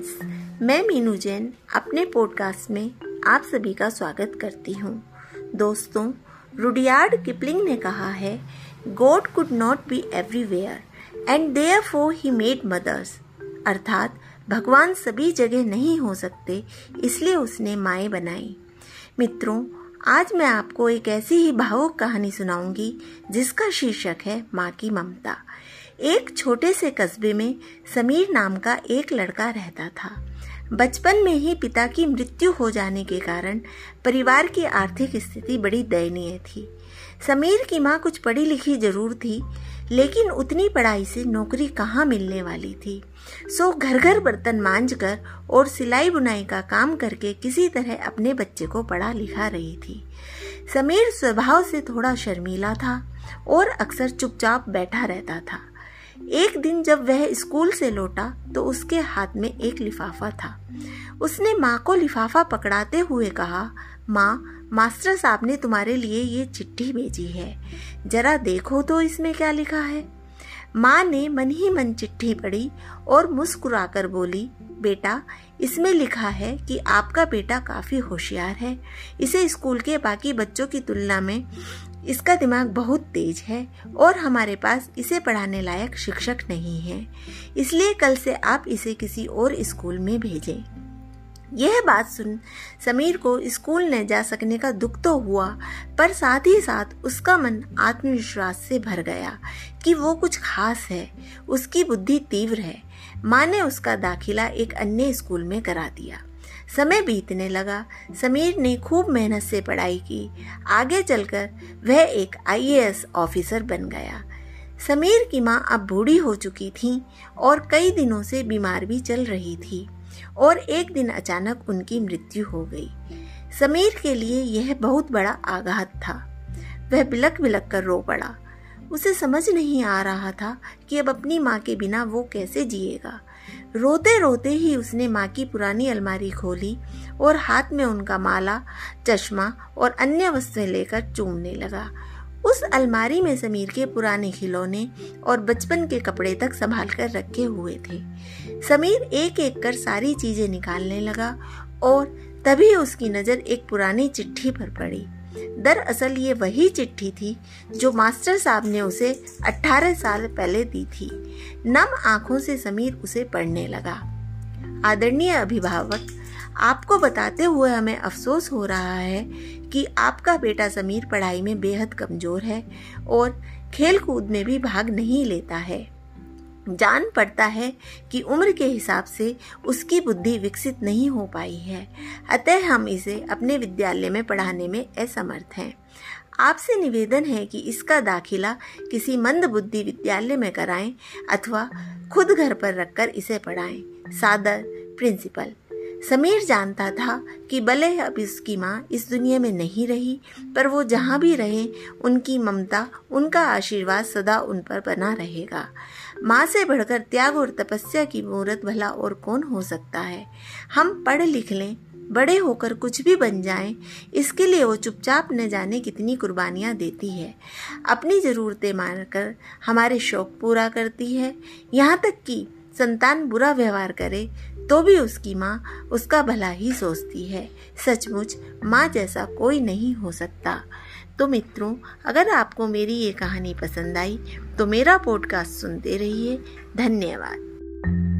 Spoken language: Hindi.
फ्रेंड्स मैं मीनू जैन अपने पॉडकास्ट में आप सभी का स्वागत करती हूँ। दोस्तों, रुडियार्ड किपलिंग ने कहा है God could not be everywhere and therefore he made mothers अर्थात, भगवान सभी जगह नहीं हो सकते, इसलिए उसने माए बनाई। मित्रों आज मैं आपको एक ऐसी ही भावुक कहानी सुनाऊँगी, जिसका शीर्षक है माँ की ममता। एक छोटे से कस्बे में समीर नाम का एक लड़का रहता था। बचपन में ही पिता की मृत्यु हो जाने के कारण परिवार की आर्थिक स्थिति बड़ी दयनीय थी। समीर की माँ कुछ पढ़ी लिखी ज़रूर थी लेकिन उतनी पढ़ाई से नौकरी कहाँ मिलने वाली थी? सो घर घर बर्तन मांझ कर और सिलाई बुनाई का काम करके किसी तरह अपने बच्चे को पढ़ा लिखा रही थी। समीर स्वभाव से थोड़ा शर्मीला था और अक्सर चुपचाप बैठा रहता था। एक दिन जब वह स्कूल से लौटा तो उसके हाथ में एक लिफाफा था। उसने माँ को लिफाफा पकड़ाते हुए कहा, माँ मास्टर साहब ने तुम्हारे लिए ये चिट्ठी भेजी है। जरा देखो तो इसमें क्या लिखा है। माँ ने मन ही मन चिट्ठी पढ़ी और मुस्कुराकर बोली, बेटा, इसमें लिखा है कि आपका बेटा काफ़ी होशियार है। इसे स्कूल के बाकी बच्चों की तुलना में इसका दिमाग बहुत तेज है और हमारे पास इसे पढ़ाने लायक शिक्षक नहीं है। इसलिए कल से आप इसे किसी और स्कूल में भेजें। यह बात सुन समीर को स्कूल न जा सकने का दुख तो हुआ, पर साथ ही साथ उसका मन आत्मविश्वास से भर गया कि वो कुछ खास है, उसकी बुद्धि तीव्र है। माँ ने उसका दाखिला एक अन्य स्कूल में करा दिया। समय बीतने लगा, समीर ने खूब मेहनत से पढ़ाई की। आगे चलकर वह एक आईएएस ऑफिसर बन गया। समीर की माँ अब बूढ़ी हो चुकी थी और कई दिनों से बीमार भी चल रही थी। और एक दिन अचानक उनकी मृत्यु हो गई। समीर के लिए यह बहुत बड़ा आघात था। वह बिलक बिलक कर रो पड़ा। उसे समझ नहीं आ रहा था कि अब अपनी माँ के बिना वो कैसे जिएगा। रोते रोते ही उसने माँ की पुरानी अलमारी खोली और हाथ में उनका माला, चश्मा और अन्य वस्तुएँ लेकर चूमने लगा। उस अलमारी में समीर के पुराने खिलौने और बचपन के कपड़े तक संभाल कर रखे हुए थे। समीर एक एक कर सारी चीज़ें निकालने लगा और तभी उसकी नज़र एक पुरानी चिट्ठी पर पड़ी। दरअसल ये वही चिट्ठी थी जो मास्टर साहब ने उसे 18 साल पहले दी थी। नम आँखों से समीर उसे पढ़ने लगा। आदरणीय अभिभावक आपको बताते हुए हमें अफसोस हो रहा है कि आपका बेटा समीर पढ़ाई में बेहद कमज़ोर है और खेल कूद में भी भाग नहीं लेता है। जान पड़ता है कि उम्र के हिसाब से उसकी बुद्धि विकसित नहीं हो पाई है। अतः हम इसे अपने विद्यालय में पढ़ाने में असमर्थ हैं। आपसे निवेदन है कि इसका दाखिला किसी मंद बुद्धि विद्यालय में कराएँ अथवा खुद घर पर रखकर इसे पढ़ाएँ, सादर, प्रिंसिपल। समीर जानता था कि भले अब इसकी माँ इस दुनिया में नहीं रही पर वो जहाँ भी रहे उनकी ममता उनका आशीर्वाद सदा उन पर बना रहेगा। माँ से बढ़कर त्याग और तपस्या की मूर्त भला और कौन हो सकता है? हम पढ़ लिख लें बड़े होकर कुछ भी बन जाएँ, इसके लिए वो चुपचाप न जाने कितनी कुर्बानियाँ देती है। अपनी ज़रूरतें मानकर हमारे शौक पूरा करती है। यहाँ तक कि संतान बुरा व्यवहार करे तो भी उसकी माँ उसका भला ही सोचती है। सचमुच माँ जैसा कोई नहीं हो सकता। तो मित्रों, अगर आपको मेरी ये कहानी पसंद आई तो मेरा पॉडकास्ट सुनते रहिए। धन्यवाद।